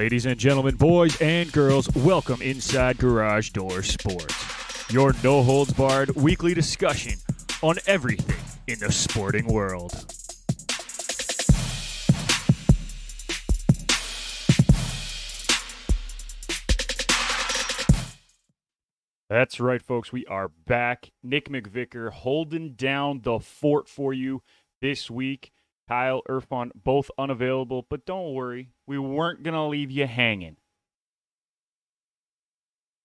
Ladies and gentlemen, boys and girls, welcome inside Garage Door Sports, your no holds barred weekly discussion on everything in the sporting world. That's right, folks. We are back. Nick McVicker holding down the fort for you this week. Kyle Irfan both unavailable, but don't worry, we weren't going to leave you hanging.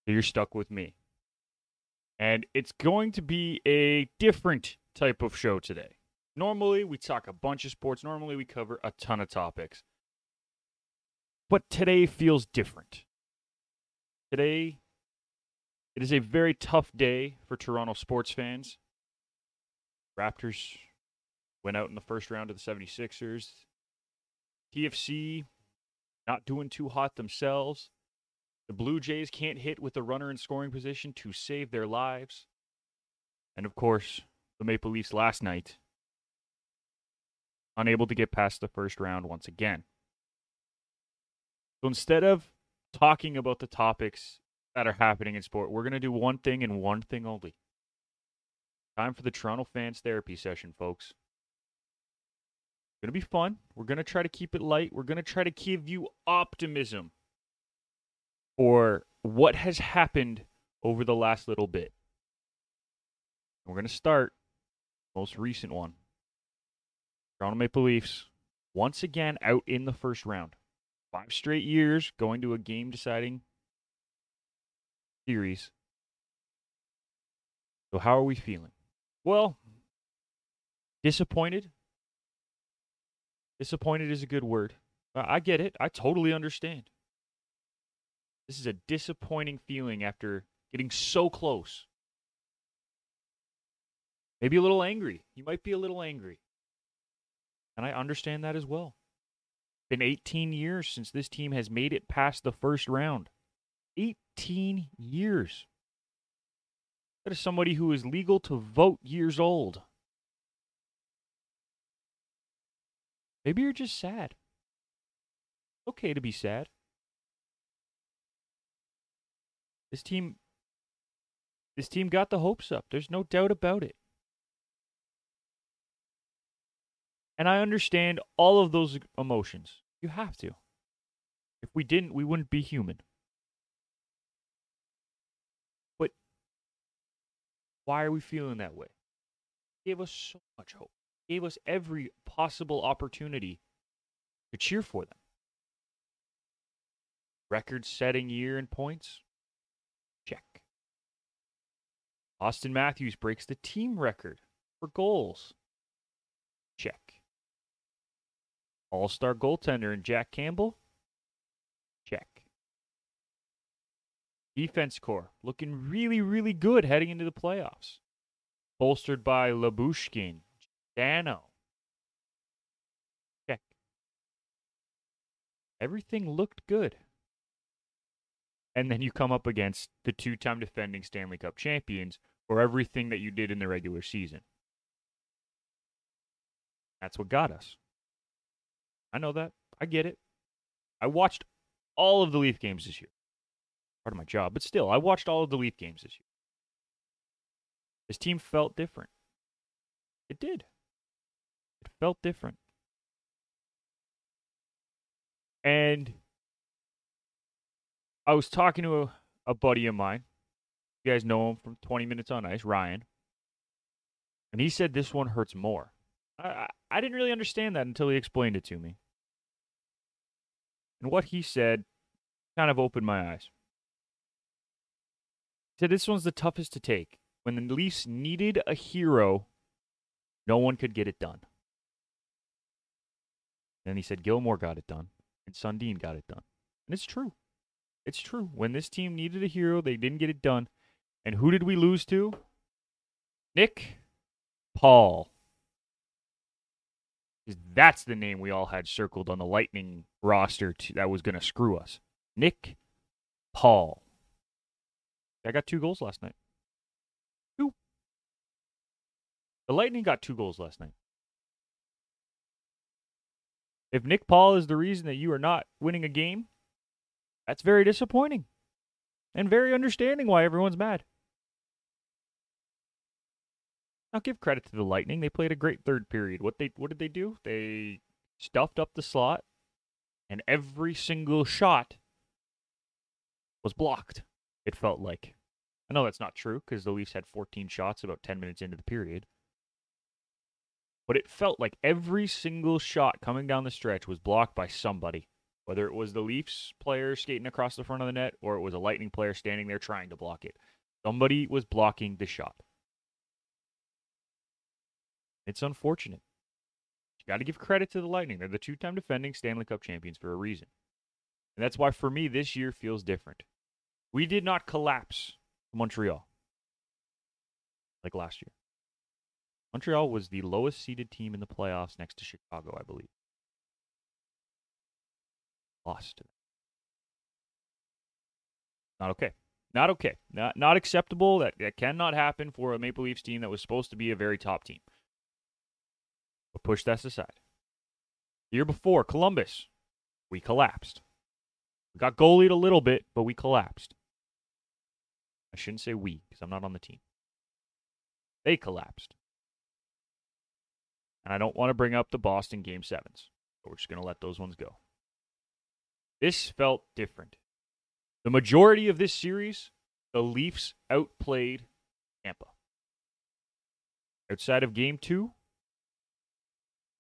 You're stuck with me. And it's going to be a different type of show today. Normally, we talk a bunch of sports. Normally, we cover a ton of topics. But today feels different. Today, it is a very tough day for Toronto sports fans. Raptors went out in the first round of the 76ers. TFC not doing too hot themselves. The Blue Jays can't hit with a runner in scoring position to save their lives. And of course, the Maple Leafs last night unable to get past the first round once again. So instead of talking about the topics that are happening in sport, we're going to do one thing and one thing only. Time for the Toronto fans therapy session, folks. Going to be fun. We're going to try to keep it light. We're going to try to give you optimism for what has happened over the last little bit. We're going to start most recent one. Toronto Maple Leafs once again out in the first round. Five straight years going to a game deciding series. So how are we feeling? Well, disappointed. Disappointed is a good word. I get it. I totally understand. This is a disappointing feeling after getting so close. Maybe a little angry. You might be a little angry. And I understand that as well. Been 18 years since this team has made it past the first round. 18 years. That is somebody who is legal to vote years old. Maybe you're just sad. Okay to be sad. This team this team got the hopes up. There's no doubt about it. And I understand all of those emotions. You have to. If we didn't, we wouldn't be human. But why are we feeling that way? gave us so much hope. Gave us every possible opportunity to cheer for them. Record setting year in points? Check. Auston Matthews breaks the team record for goals. Check. All star goaltender in Jack Campbell? Check. Defense core looking really, really good heading into the playoffs. Bolstered by Lyubushkin, Dano. Check. Everything looked good. And then you come up against the two time defending Stanley Cup champions for everything that you did in the regular season. That's what got us. I know that. I get it. I watched all of the Leaf games this year. Part of my job, but still, I watched all of the Leaf games this year. This team felt different. It did. Felt different. And I was talking to a, a buddy of mine. You guys know him from 20 Minutes on Ice, Ryan. And he said this one hurts more. I, I didn't really understand that until he explained it to me. And what he said kind of opened my eyes. He said this one's the toughest to take. When the Leafs needed a hero, no one could get it done. And he said Gilmour got it done, and Sundin got it done. And it's true. It's true. When this team needed a hero, they didn't get it done. And who did we lose to? Nick Paul. That's the name we all had circled on the Lightning roster to, that was going to screw us. Nick Paul. I got two goals last night. Two. The Lightning got two goals last night. If Nick Paul is the reason that you are not winning a game, That's very disappointing and very understanding why everyone's mad. I'll give credit to the Lightning. They played a great third period. What they what did they do? They stuffed up the slot and every single shot was blocked. It felt like. I know that's not true because the Leafs had 14 shots about 10 minutes into the period. But it felt like every single shot coming down the stretch was blocked by somebody. Whether it was the Leafs player skating across the front of the net or it was a Lightning player standing there trying to block it. Somebody was blocking the shot. It's unfortunate. You got to give credit to the Lightning. They're the two time defending Stanley Cup champions for a reason. And that's why, for me, this year feels different. We did not collapse Montreal like last year. Montreal was the lowest seeded team in the playoffs next to Chicago, I believe. Lost. To them. Not okay. Not okay. Not not acceptable. That that cannot happen for a Maple Leafs team that was supposed to be a very top team. But push that aside. The year before, Columbus, we collapsed. We got goalied a little bit, but we collapsed. I shouldn't say we, because I'm not on the team. They collapsed. And I don't want to bring up the Boston Game 7s, but we're just going to let those ones go. This felt different. The majority of this series, the Leafs outplayed Tampa. Outside of game two,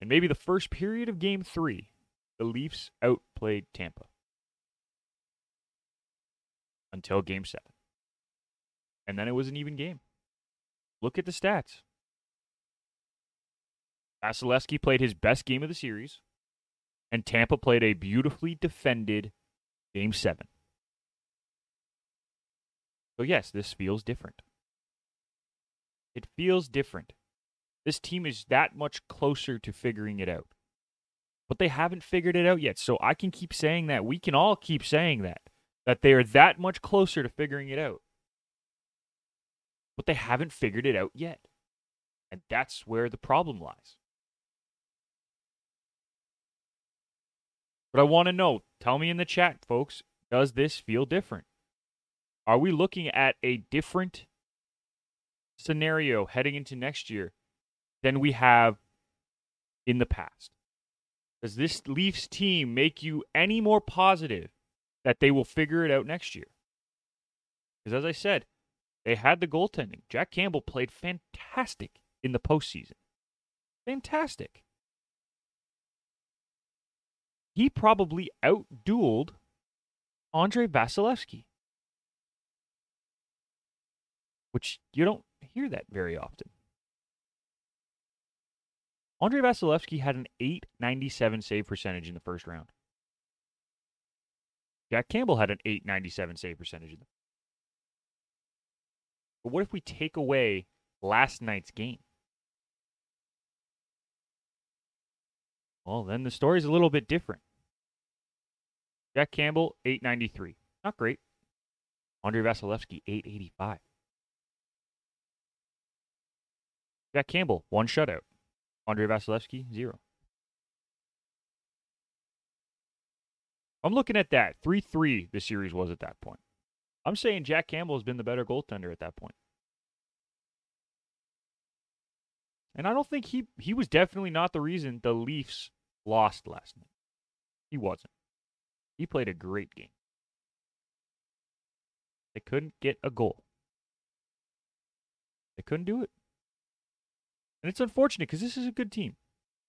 and maybe the first period of game three, the Leafs outplayed Tampa until game seven. And then it was an even game. Look at the stats. Vasilevskiy played his best game of the series, and Tampa played a beautifully defended game seven. So, yes, this feels different. It feels different. This team is that much closer to figuring it out. But they haven't figured it out yet. So I can keep saying that. We can all keep saying that. That they are that much closer to figuring it out. But they haven't figured it out yet. And that's where the problem lies. But I want to know tell me in the chat, folks, does this feel different? Are we looking at a different scenario heading into next year than we have in the past? Does this Leafs team make you any more positive that they will figure it out next year? Because as I said, they had the goaltending. Jack Campbell played fantastic in the postseason. Fantastic. He probably outdueled Andrei Vasilevskiy, which you don't hear that very often. Andrei Vasilevskiy had an 897 save percentage in the first round. Jack Campbell had an 897 save percentage in the But what if we take away last night's game? Well, then the story's a little bit different. Jack Campbell, 893. Not great. Andrei Vasilevskiy, 885. Jack Campbell, one shutout. Andrei Vasilevskiy, zero. I'm looking at that. 3 3 the series was at that point. I'm saying Jack Campbell has been the better goaltender at that point. And I don't think he he was definitely not the reason the Leafs lost last night. He wasn't. He played a great game. They couldn't get a goal. They couldn't do it. And it's unfortunate because this is a good team.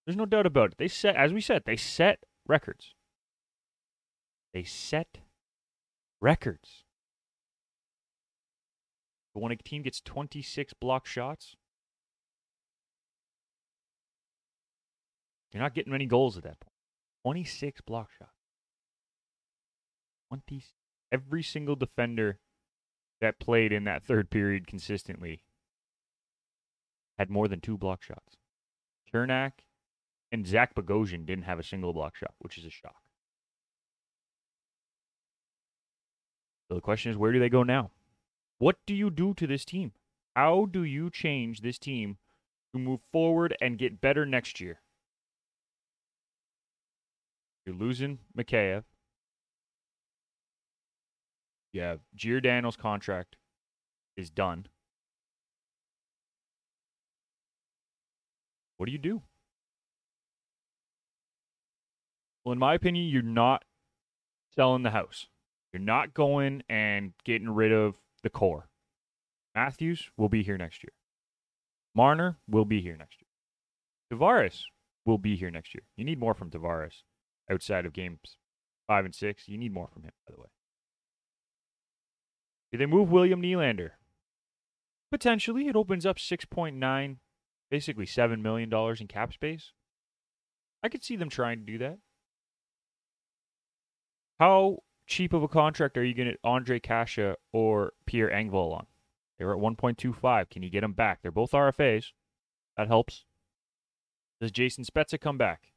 There's no doubt about it. They set, as we said, they set records. They set records. But when a team gets 26 block shots, you're not getting many goals at that point. 26 block shots. 20. Every single defender that played in that third period consistently had more than two block shots. Cernak and Zach Bogosian didn't have a single block shot, which is a shock. So the question is, where do they go now? What do you do to this team? How do you change this team to move forward and get better next year? You're losing Mikheyev. You have Giordano's contract is done. What do you do? Well, in my opinion, you're not selling the house. You're not going and getting rid of the core. Matthews will be here next year. Marner will be here next year. Tavares will be here next year. You need more from Tavares outside of games five and six. You need more from him, by the way. Do they move William Nylander? Potentially. It opens up 6.9, basically $7 million in cap space. I could see them trying to do that. How cheap of a contract are you going to Ondrej Kase or Pierre Engvall on? They were at 1.25. Can you get them back? They're both RFAs. That helps. Does Jason Spezza come back?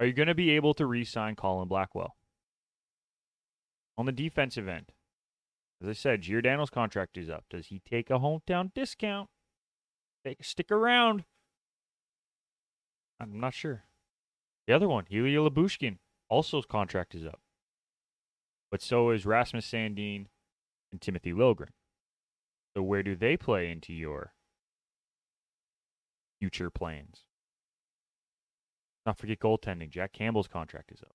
Are you going to be able to re sign Colin Blackwell? On the defensive end, as I said, Giordano's contract is up. Does he take a hometown discount? Take, stick around. I'm not sure. The other one, Ilya Lyubushkin, also his contract is up. But so is Rasmus Sandin and Timothy Liljegren. So where do they play into your future plans? Not forget goaltending. Jack Campbell's contract is up.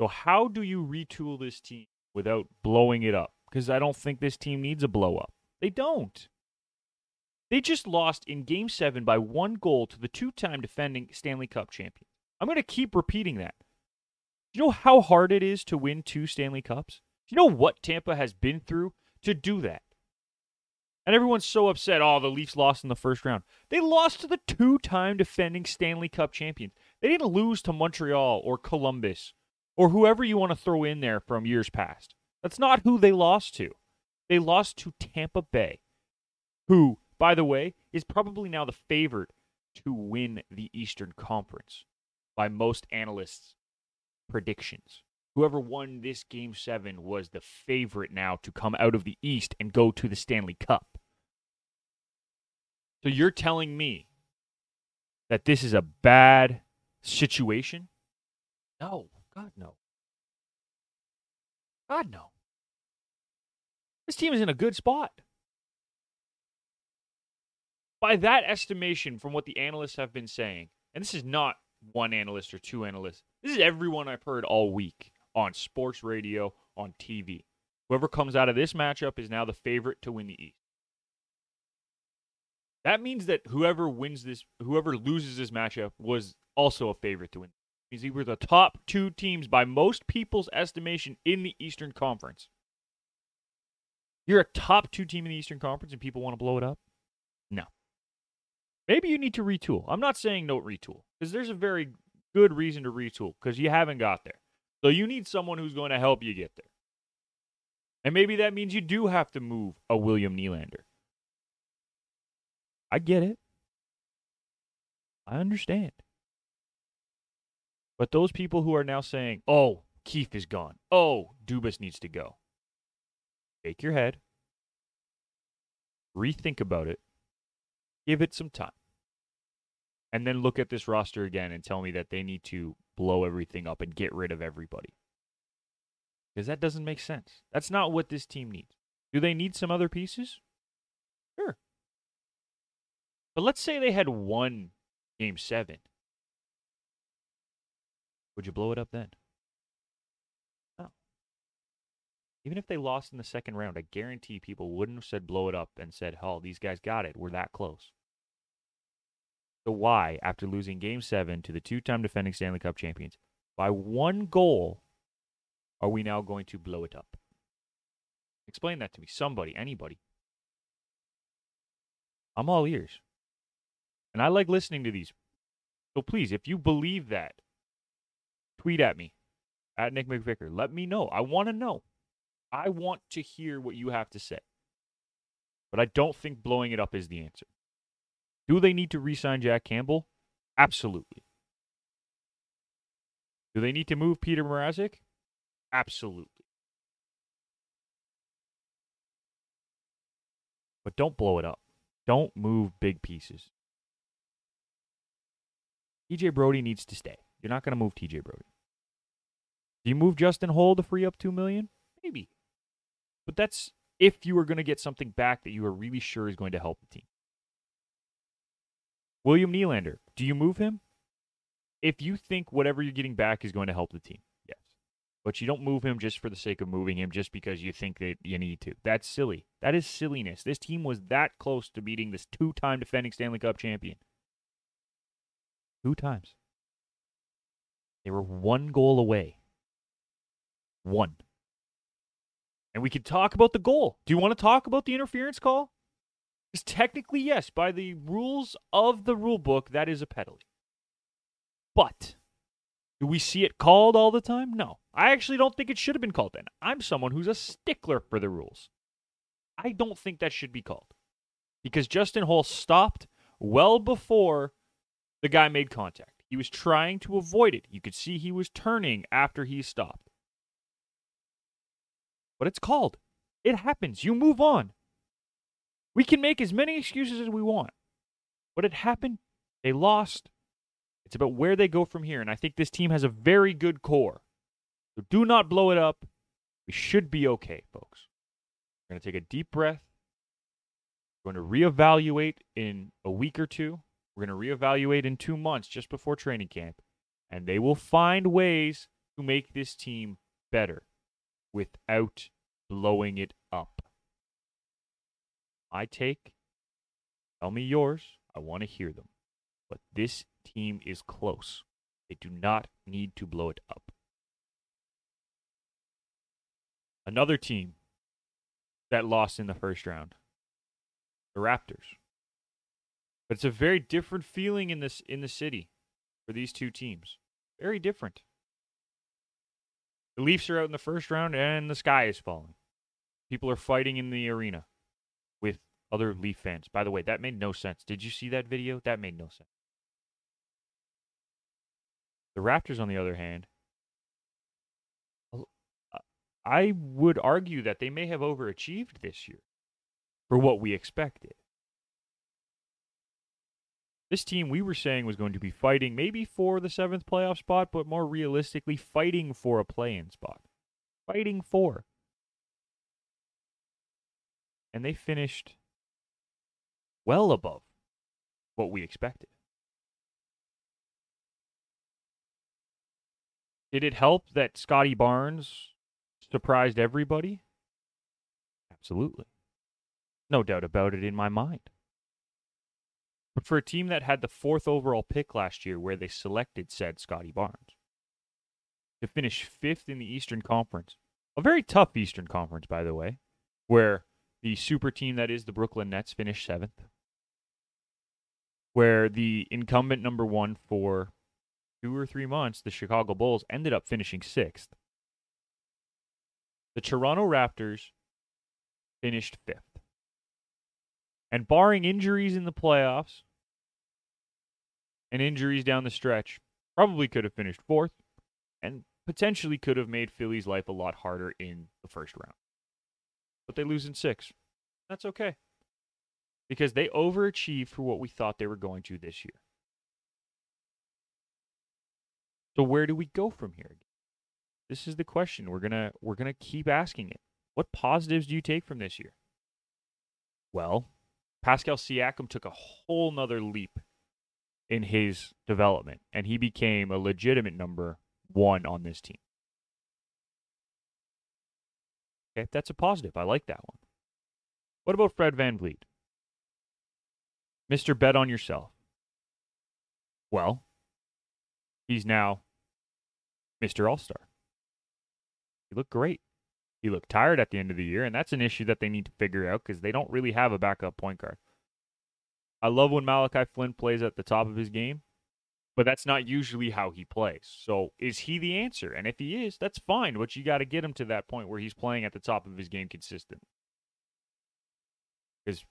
So how do you retool this team without blowing it up? Because I don't think this team needs a blow up. They don't. They just lost in game seven by one goal to the two time defending Stanley Cup champion. I'm going to keep repeating that. Do you know how hard it is to win two Stanley Cups? Do you know what Tampa has been through to do that? And everyone's so upset. Oh, the Leafs lost in the first round. They lost to the two time defending Stanley Cup champions. They didn't lose to Montreal or Columbus or whoever you want to throw in there from years past. That's not who they lost to. They lost to Tampa Bay, who, by the way, is probably now the favorite to win the Eastern Conference by most analysts' predictions. Whoever won this game seven was the favorite now to come out of the East and go to the Stanley Cup. So you're telling me that this is a bad situation? No, God, no. God, no. This team is in a good spot. By that estimation, from what the analysts have been saying, and this is not one analyst or two analysts, this is everyone I've heard all week on sports radio, on TV. Whoever comes out of this matchup is now the favorite to win the East. That means that whoever wins this, whoever loses this matchup was also a favorite to win. Means they were the top two teams by most people's estimation in the Eastern Conference. You're a top two team in the Eastern Conference and people want to blow it up? No. Maybe you need to retool. I'm not saying no retool because there's a very good reason to retool because you haven't got there. So you need someone who's going to help you get there. And maybe that means you do have to move a William Nylander. I get it. I understand. But those people who are now saying, oh, Keefe is gone. Oh, Dubas needs to go. Take your head, rethink about it, give it some time, and then look at this roster again and tell me that they need to blow everything up and get rid of everybody. Because that doesn't make sense. That's not what this team needs. Do they need some other pieces? Sure. But let's say they had won game seven. Would you blow it up then? No. Even if they lost in the second round, I guarantee people wouldn't have said blow it up and said, oh, these guys got it. We're that close. So why, after losing game seven to the two time defending Stanley Cup champions, by one goal, are we now going to blow it up? Explain that to me. Somebody, anybody. I'm all ears. And I like listening to these. So please, if you believe that, tweet at me at Nick McVicker. Let me know. I want to know. I want to hear what you have to say. But I don't think blowing it up is the answer. Do they need to re sign Jack Campbell? Absolutely. Do they need to move Petr Mrazek? Absolutely. But don't blow it up. Don't move big pieces. TJ Brodie needs to stay. You're not going to move TJ Brodie. Do you move Justin Holl to free up two million? Maybe. But that's if you are going to get something back that you are really sure is going to help the team. William Nylander, do you move him? If you think whatever you're getting back is going to help the team, yes. But you don't move him just for the sake of moving him just because you think that you need to. That's silly. That is silliness. This team was that close to beating this two time defending Stanley Cup champion. Two times. They were one goal away. One. And we could talk about the goal. Do you want to talk about the interference call? Because technically, yes, by the rules of the rule book, that is a penalty. But do we see it called all the time? No. I actually don't think it should have been called then. I'm someone who's a stickler for the rules. I don't think that should be called. Because Justin Holl stopped well before the guy made contact. He was trying to avoid it. You could see he was turning after he stopped. But it's called. It happens. You move on. We can make as many excuses as we want. But it happened. They lost. It's about where they go from here. And I think this team has a very good core. So do not blow it up. We should be okay, folks. We're going to take a deep breath. We're going to reevaluate in a week or two. We're going to reevaluate in two months just before training camp. And they will find ways to make this team better without blowing it up. I take, tell me yours. I want to hear them. But this team is close. They do not need to blow it up. Another team that lost in the first round, the Raptors. But it's a very different feeling in this in the city for these two teams. Very different. The Leafs are out in the first round and the sky is falling. People are fighting in the arena with other Leaf fans. By the way, that made no sense. Did you see that video? That made no sense. The Raptors, on the other hand, uh, I would argue that they may have overachieved this year for what we expected. This team we were saying was going to be fighting maybe for the seventh playoff spot, but more realistically, fighting for a play in spot. Fighting for. And they finished well above what we expected. Did it help that Scottie Barnes surprised everybody? Absolutely. No doubt about it in my mind. For a team that had the fourth overall pick last year, where they selected said Scottie Barnes, to finish fifth in the Eastern Conference, a very tough Eastern Conference, by the way, where the super team that is the Brooklyn Nets finished seventh, where the incumbent number one for two or three months, the Chicago Bulls, ended up finishing sixth. The Toronto Raptors finished fifth. And barring injuries in the playoffs and injuries down the stretch, probably could have finished fourth and potentially could have made Philly's life a lot harder in the first round. But they lose in six. That's okay. Because they overachieved for what we thought they were going to this year. So where do we go from here? This is the question. We're gonna we're gonna keep asking it. What positives do you take from this year? Well, Pascal Siakam took a whole nother leap in his development, and he became a legitimate number one on this team. Okay, that's a positive. I like that one. What about Fred Van VanVleet? Mr. Bet on yourself. Well, he's now Mr. All Star. He looked great. He looked tired at the end of the year, and that's an issue that they need to figure out because they don't really have a backup point guard. I love when Malachi Flynn plays at the top of his game, but that's not usually how he plays. So is he the answer? And if he is, that's fine, but you got to get him to that point where he's playing at the top of his game consistent. Because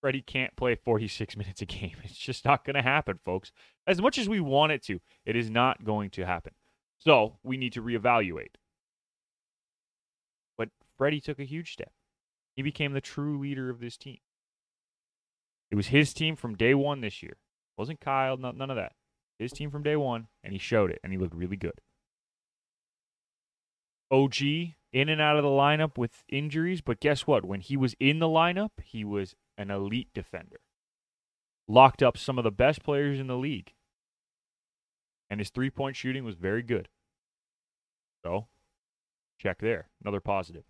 Freddie can't play 46 minutes a game. It's just not going to happen, folks. As much as we want it to, it is not going to happen. So we need to reevaluate. But Freddie took a huge step. He became the true leader of this team. It was his team from day one this year. It wasn't Kyle, none of that. His team from day one, and he showed it, and he looked really good. OG in and out of the lineup with injuries, but guess what? When he was in the lineup, he was an elite defender. Locked up some of the best players in the league. And his three point shooting was very good. So, check there. Another positive.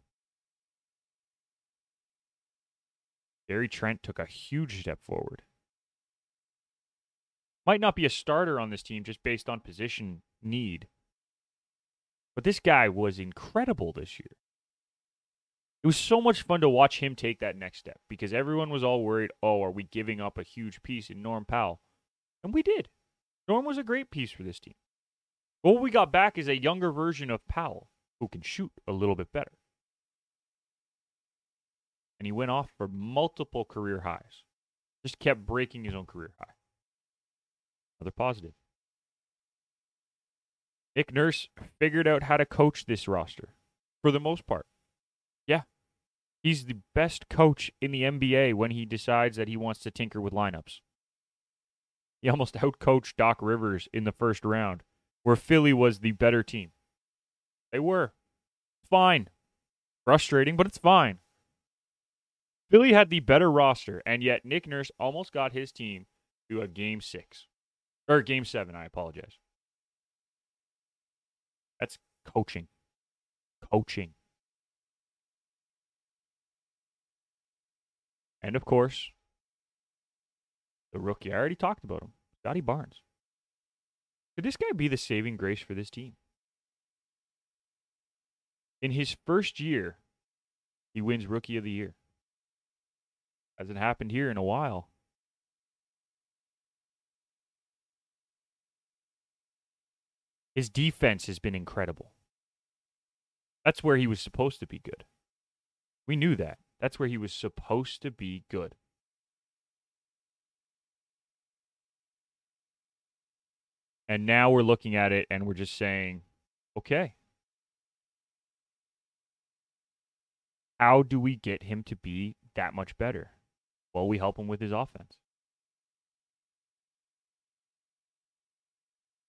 Gary Trent took a huge step forward. Might not be a starter on this team just based on position need. But this guy was incredible this year. It was so much fun to watch him take that next step because everyone was all worried, oh, are we giving up a huge piece in Norm Powell? And we did. Norm was a great piece for this team. But what we got back is a younger version of Powell who can shoot a little bit better. And he went off for multiple career highs. Just kept breaking his own career high. Another positive. Nick Nurse figured out how to coach this roster for the most part. Yeah. He's the best coach in the NBA when he decides that he wants to tinker with lineups. He almost outcoached Doc Rivers in the first round, where Philly was the better team. They were. Fine. Frustrating, but it's fine. Philly had the better roster, and yet Nick Nurse almost got his team to a game six. Or game seven, I apologize. That's coaching. Coaching. And of course, the rookie. I already talked about him. Scottie Barnes. Could this guy be the saving grace for this team? In his first year, he wins Rookie of the Year. Hasn't happened here in a while. His defense has been incredible. That's where he was supposed to be good. We knew that. That's where he was supposed to be good. And now we're looking at it and we're just saying, okay. How do we get him to be that much better? Well, we help him with his offense.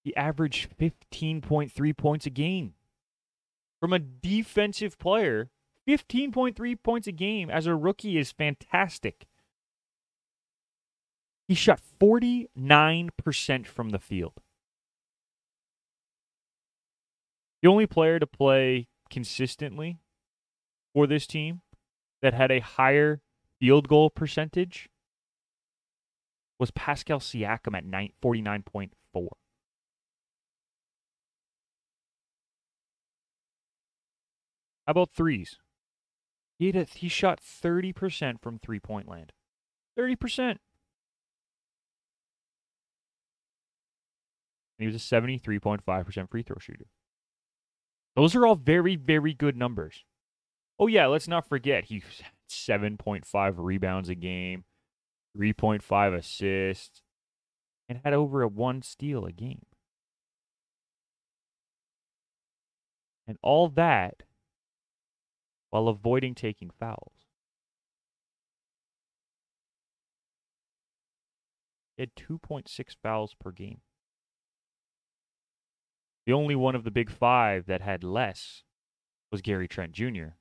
He averaged 15.3 points a game. From a defensive player, 15.3 points a game as a rookie is fantastic. He shot 49% from the field. The only player to play consistently for this team that had a higher field goal percentage was Pascal Siakam at 49.4. How about threes? He a, he shot 30% from three point land. 30%. And he was a 73.5% free throw shooter. Those are all very, very good numbers. Oh, yeah, let's not forget he 7.5 rebounds a game, 3.5 assists, and had over a one steal a game. And all that while avoiding taking fouls. He had 2.6 fouls per game. The only one of the big five that had less was Gary Trent Jr.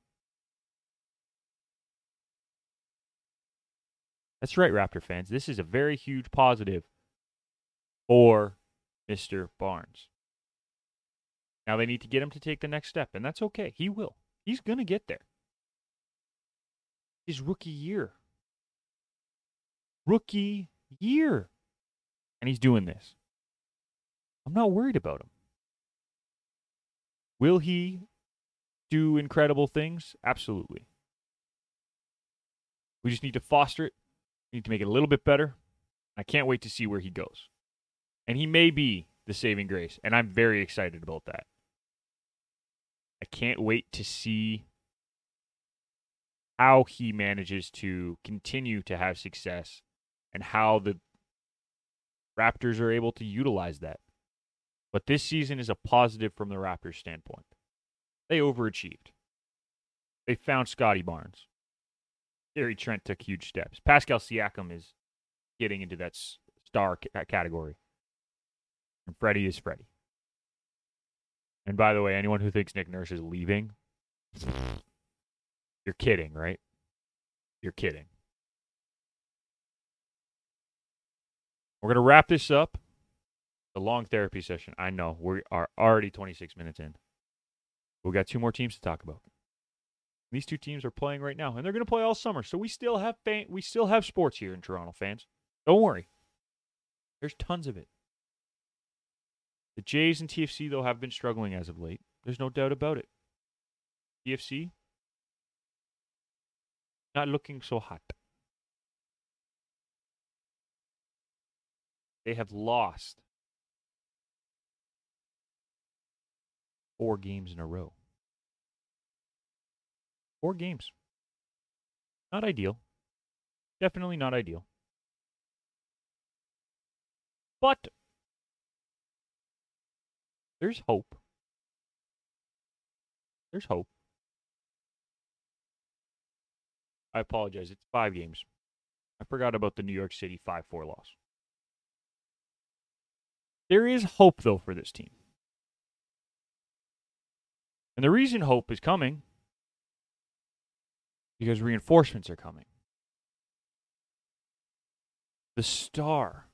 That's right, Raptor fans. This is a very huge positive for Mr. Barnes. Now they need to get him to take the next step, and that's okay. He will. He's going to get there. His rookie year. Rookie year. And he's doing this. I'm not worried about him. Will he do incredible things? Absolutely. We just need to foster it. We need to make it a little bit better. I can't wait to see where he goes. And he may be the saving grace. And I'm very excited about that. I can't wait to see how he manages to continue to have success and how the Raptors are able to utilize that. But this season is a positive from the Raptors' standpoint. They overachieved. They found Scottie Barnes. Gary Trent took huge steps. Pascal Siakam is getting into that star category. And Freddie is Freddie. And by the way, anyone who thinks Nick Nurse is leaving, You're kidding, right? You're kidding. We're going to wrap this up. The long therapy session. I know. We are already 26 minutes in. We've got two more teams to talk about. These two teams are playing right now, and they're going to play all summer. So we still have fan- we still have sports here in Toronto, fans. Don't worry. There's tons of it. The Jays and TFC though have been struggling as of late. There's no doubt about it. TFC not looking so hot. They have lost four games in a row. Four games. Not ideal. Definitely not ideal. But there's hope. There's hope. I apologize. It's five games. I forgot about the New York City 5 4 loss. There is hope, though, for this team. And the reason hope is coming because reinforcements are coming. The star,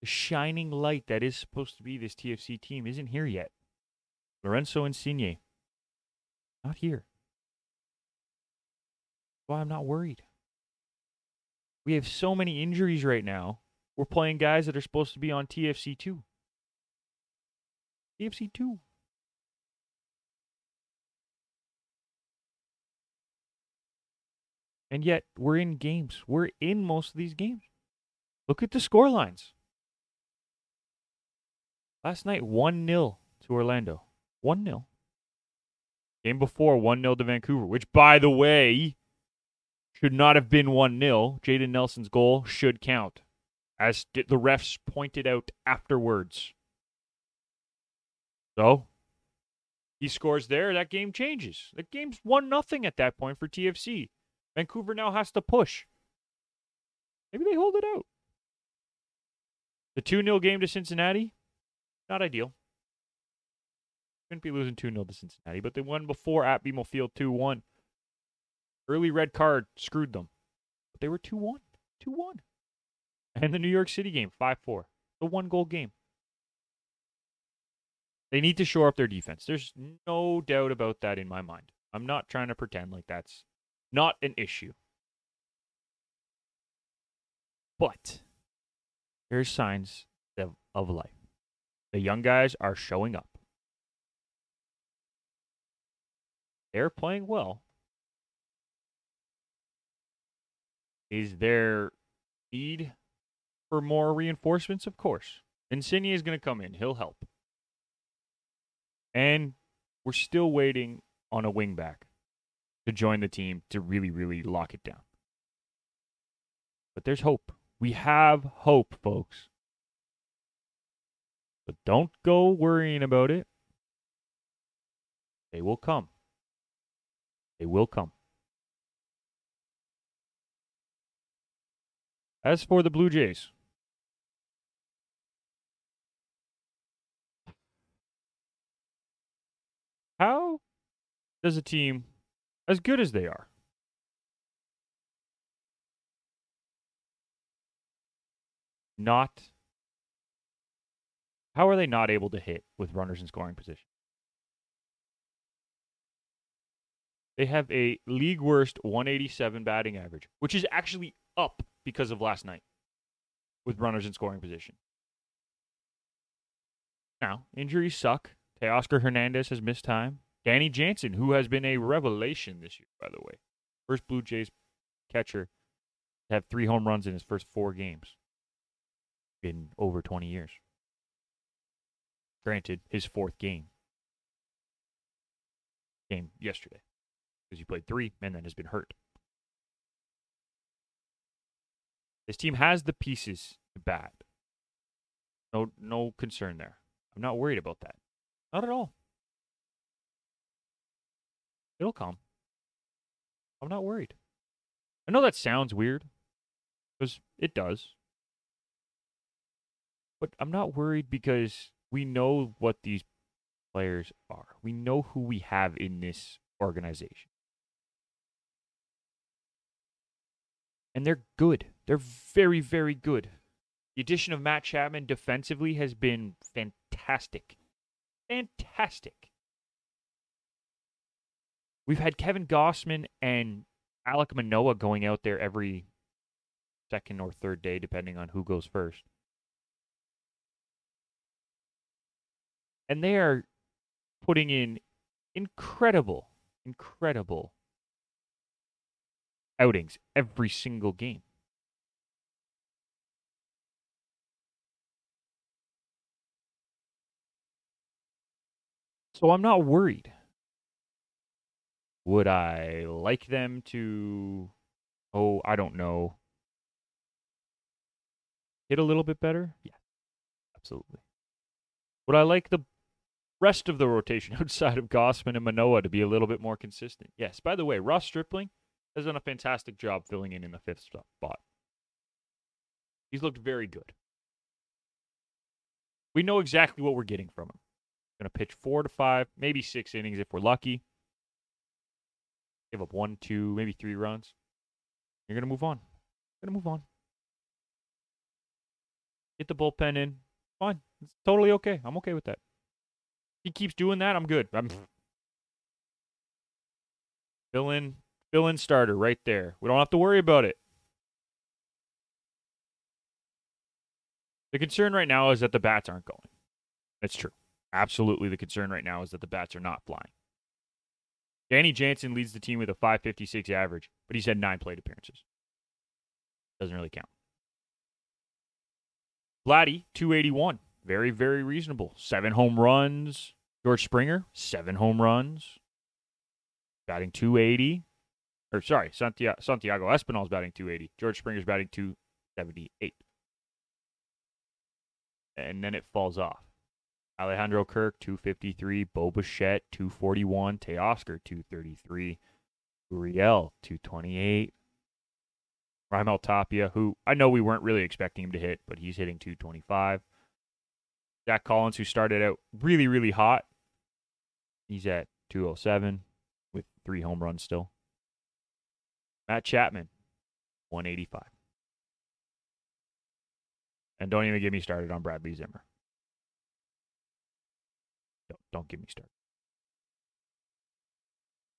the shining light that is supposed to be this TFC team isn't here yet. Lorenzo Insigne, not here. Why I'm not worried. We have so many injuries right now. We're playing guys that are supposed to be on TFC 2. TFC 2. And yet, we're in games. We're in most of these games. Look at the score lines. Last night, 1 0 to Orlando. 1 0. Game before, 1 0 to Vancouver, which, by the way, should not have been 1 0. Jayden Nelson's goal should count, as the refs pointed out afterwards. So, he scores there. That game changes. The game's 1 0 at that point for TFC. Vancouver now has to push. Maybe they hold it out. The 2 0 game to Cincinnati, not ideal. Shouldn't be losing 2 0 to Cincinnati, but they won before at BMO Field 2 1. Early red card screwed them. But they were 2 1. 2 1. And the New York City game, 5 4. The one goal game. They need to shore up their defense. There's no doubt about that in my mind. I'm not trying to pretend like that's not an issue. But there's signs of, life. The young guys are showing up. They're playing well. Is there need for more reinforcements? Of course. Insigne is going to come in. He'll help. And we're still waiting on a wingback to join the team to really, really lock it down. But there's hope. We have hope, folks. But don't go worrying about it. They will come. They will come. As for the Blue Jays, how does a team as good as they are not how are they not able to hit with runners in scoring position? They have a league worst 187 batting average, which is actually up because of last night with runners in scoring position. Now, injuries suck. Teoscar Hernandez has missed time. Danny Jansen, who has been a revelation this year, by the way. First Blue Jays catcher to have three home runs in his first four games in over 20 years. Granted, his fourth game. Game yesterday. Because he played three and then has been hurt. This team has the pieces to bat. No, no concern there. I'm not worried about that. Not at all. It'll come. I'm not worried. I know that sounds weird, because it does. But I'm not worried because we know what these players are. We know who we have in this organization. And they're good. They're very, very good. The addition of Matt Chapman defensively has been fantastic. Fantastic. We've had Kevin Gausman and Alec Manoah going out there every second or third day, depending on who goes first. And they are putting in incredible, incredible outings every single game. So I'm not worried. Would I like them to, oh, I don't know, hit a little bit better? Yeah, absolutely. Would I like the rest of the rotation outside of Gausman and Manoah to be a little bit more consistent? Yes. By the way, Ross Stripling has done a fantastic job filling in in the fifth spot. He's looked very good. We know exactly what we're getting from him. Going to pitch four to five, maybe six innings if we're lucky. Give up one, two, maybe three runs. You're to move on. Going to move on. Get the bullpen in. Fine. It's totally okay. I'm okay with that. He keeps doing that. I'm good. I'm fill in, fill in starter right there. We don't have to worry about it. The concern right now is that the bats aren't going. That's true. Absolutely, the concern right now is that the bats are not flying. Danny Jansen leads the team with a 556 average, but he's had nine plate appearances. Doesn't really count. Vladdy, 281. Very, very reasonable. Seven home runs. George Springer, seven home runs. Batting 280. Or sorry, Santiago, Santiago Espinal's batting 280. George Springer's batting 278. And then it falls off. Alejandro Kirk, 253. Bo Bichette, 241. Teoscar, 233. Gurriel, 228. Raimel Tapia, who I know we weren't really expecting him to hit, but he's hitting 225. Zack Collins, who started out really, really hot, he's at 207 with three home runs still. Matt Chapman, 185. And don't even get me started on Bradley Zimmer. Don't, get me started.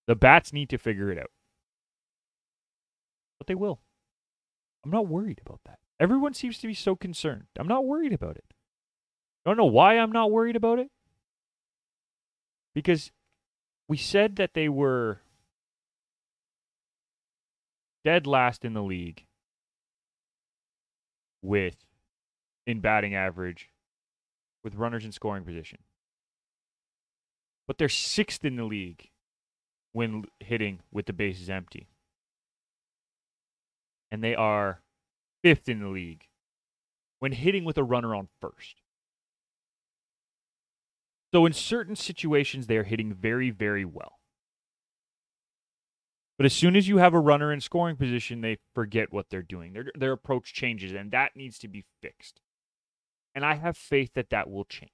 The Bats need to figure it out. But they will. I'm not worried about that. Everyone seems to be so concerned. I'm not worried about it. I don't know why I'm not worried about it. Because we said that they were dead last in the league with in batting average with runners in scoring position. But they're sixth in the league when hitting with the bases empty. And they are fifth in the league when hitting with a runner on first. So in certain situations, they are hitting very, very well. But as soon as you have a runner in scoring position, they forget what they're doing. Their, their approach changes, and that needs to be fixed. And I have faith that that will change,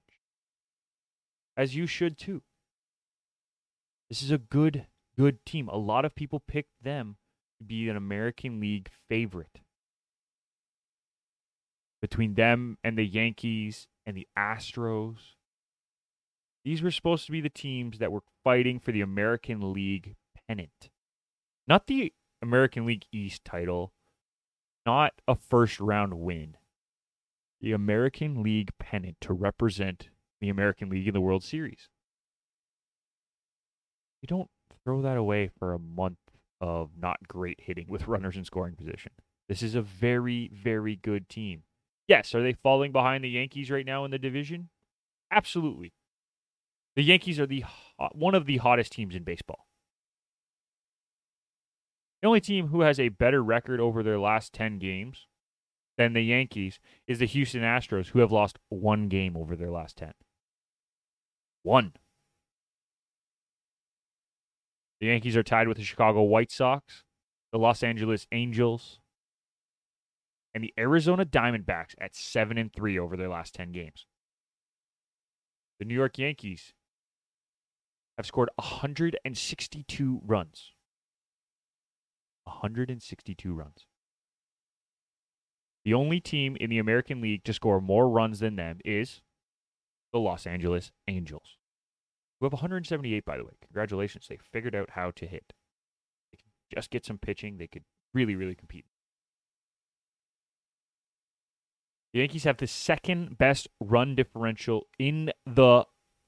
as you should too. This is a good, good team. A lot of people picked them to be an American League favorite. Between them and the Yankees and the Astros, these were supposed to be the teams that were fighting for the American League pennant. Not the American League East title, not a first round win. The American League pennant to represent the American League in the World Series. You don't throw that away for a month of not great hitting with runners in scoring position. This is a very, very good team. Yes, are they falling behind the Yankees right now in the division? Absolutely. The Yankees are the one of the hottest teams in baseball. The only team who has a better record over their last 10 games than the Yankees is the Houston Astros, who have lost one game over their last 10. One. The Yankees are tied with the Chicago White Sox, the Los Angeles Angels, and the Arizona Diamondbacks at 7 and 3 over their last 10 games. The New York Yankees have scored 162 runs. 162 runs. The only team in the American League to score more runs than them is the Los Angeles Angels, who have 178, by the way. Congratulations. They figured out how to hit. They could just get some pitching. They could really, really compete. The Yankees have the second best run differential in the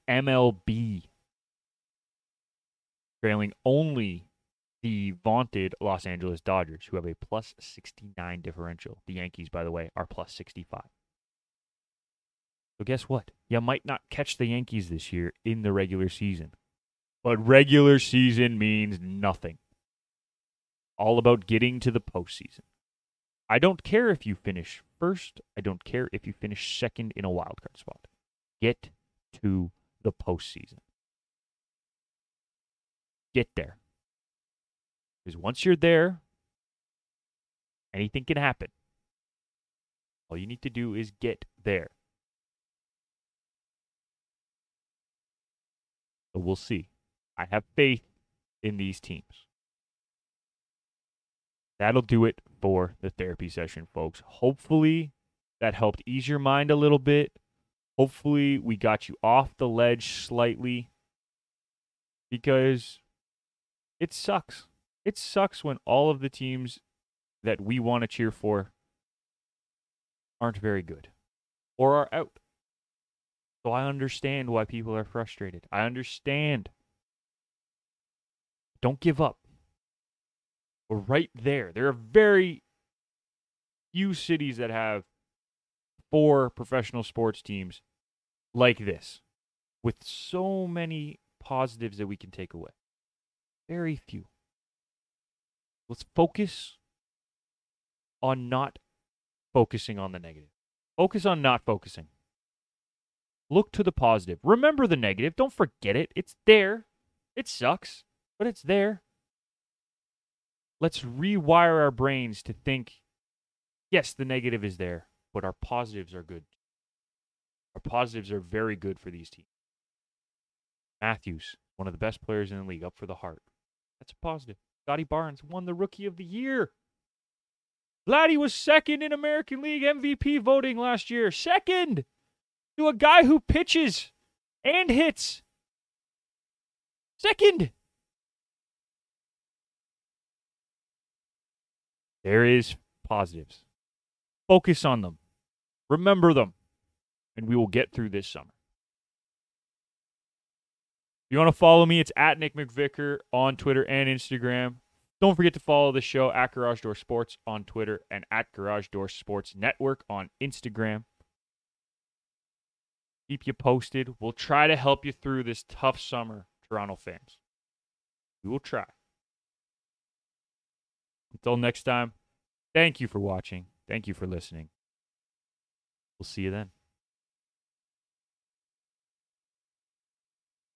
MLB, trailing only the vaunted Los Angeles Dodgers, who have a plus 69 differential. The Yankees, by the way, are plus 65. So, guess what? You might not catch the Yankees this year in the regular season. But regular season means nothing. All about getting to the postseason. I don't care if you finish first. I don't care if you finish second in a wildcard spot. Get to the postseason. Get there. Because once you're there, anything can happen. All you need to do is get there. So we'll see. I have faith in these teams. That'll do it for the therapy session, folks. Hopefully, that helped ease your mind a little bit. Hopefully, we got you off the ledge slightly because it sucks. It sucks when all of the teams that we want to cheer for aren't very good or are out. So I understand why people are frustrated. I understand. Don't give up. We're right there. There are very few cities that have four professional sports teams like this with so many positives that we can take away. Very few. Let's focus on not focusing on the negative. Focus on not focusing. Look to the positive. Remember the negative. Don't forget it. It's there. It sucks, but it's there. Let's rewire our brains to think yes, the negative is there, but our positives are good. Our positives are very good for these teams. Matthews, one of the best players in the league, up for the Hart. That's a positive. Scottie Barnes won the Rookie of the Year. Vladdy was second in American League MVP voting last year. Second to a guy who pitches and hits. Second. There is positives. Focus on them. Remember them. And we will get through this summer. If you want to follow me, it's at Nick McVicker on Twitter and Instagram. Don't forget to follow the show at Garage Door Sports on Twitter and at Garage Door Sports Network on Instagram. Keep you posted. We'll try to help you through this tough summer, Toronto fans. We will try. Until next time, thank you for watching. Thank you for listening. We'll see you then.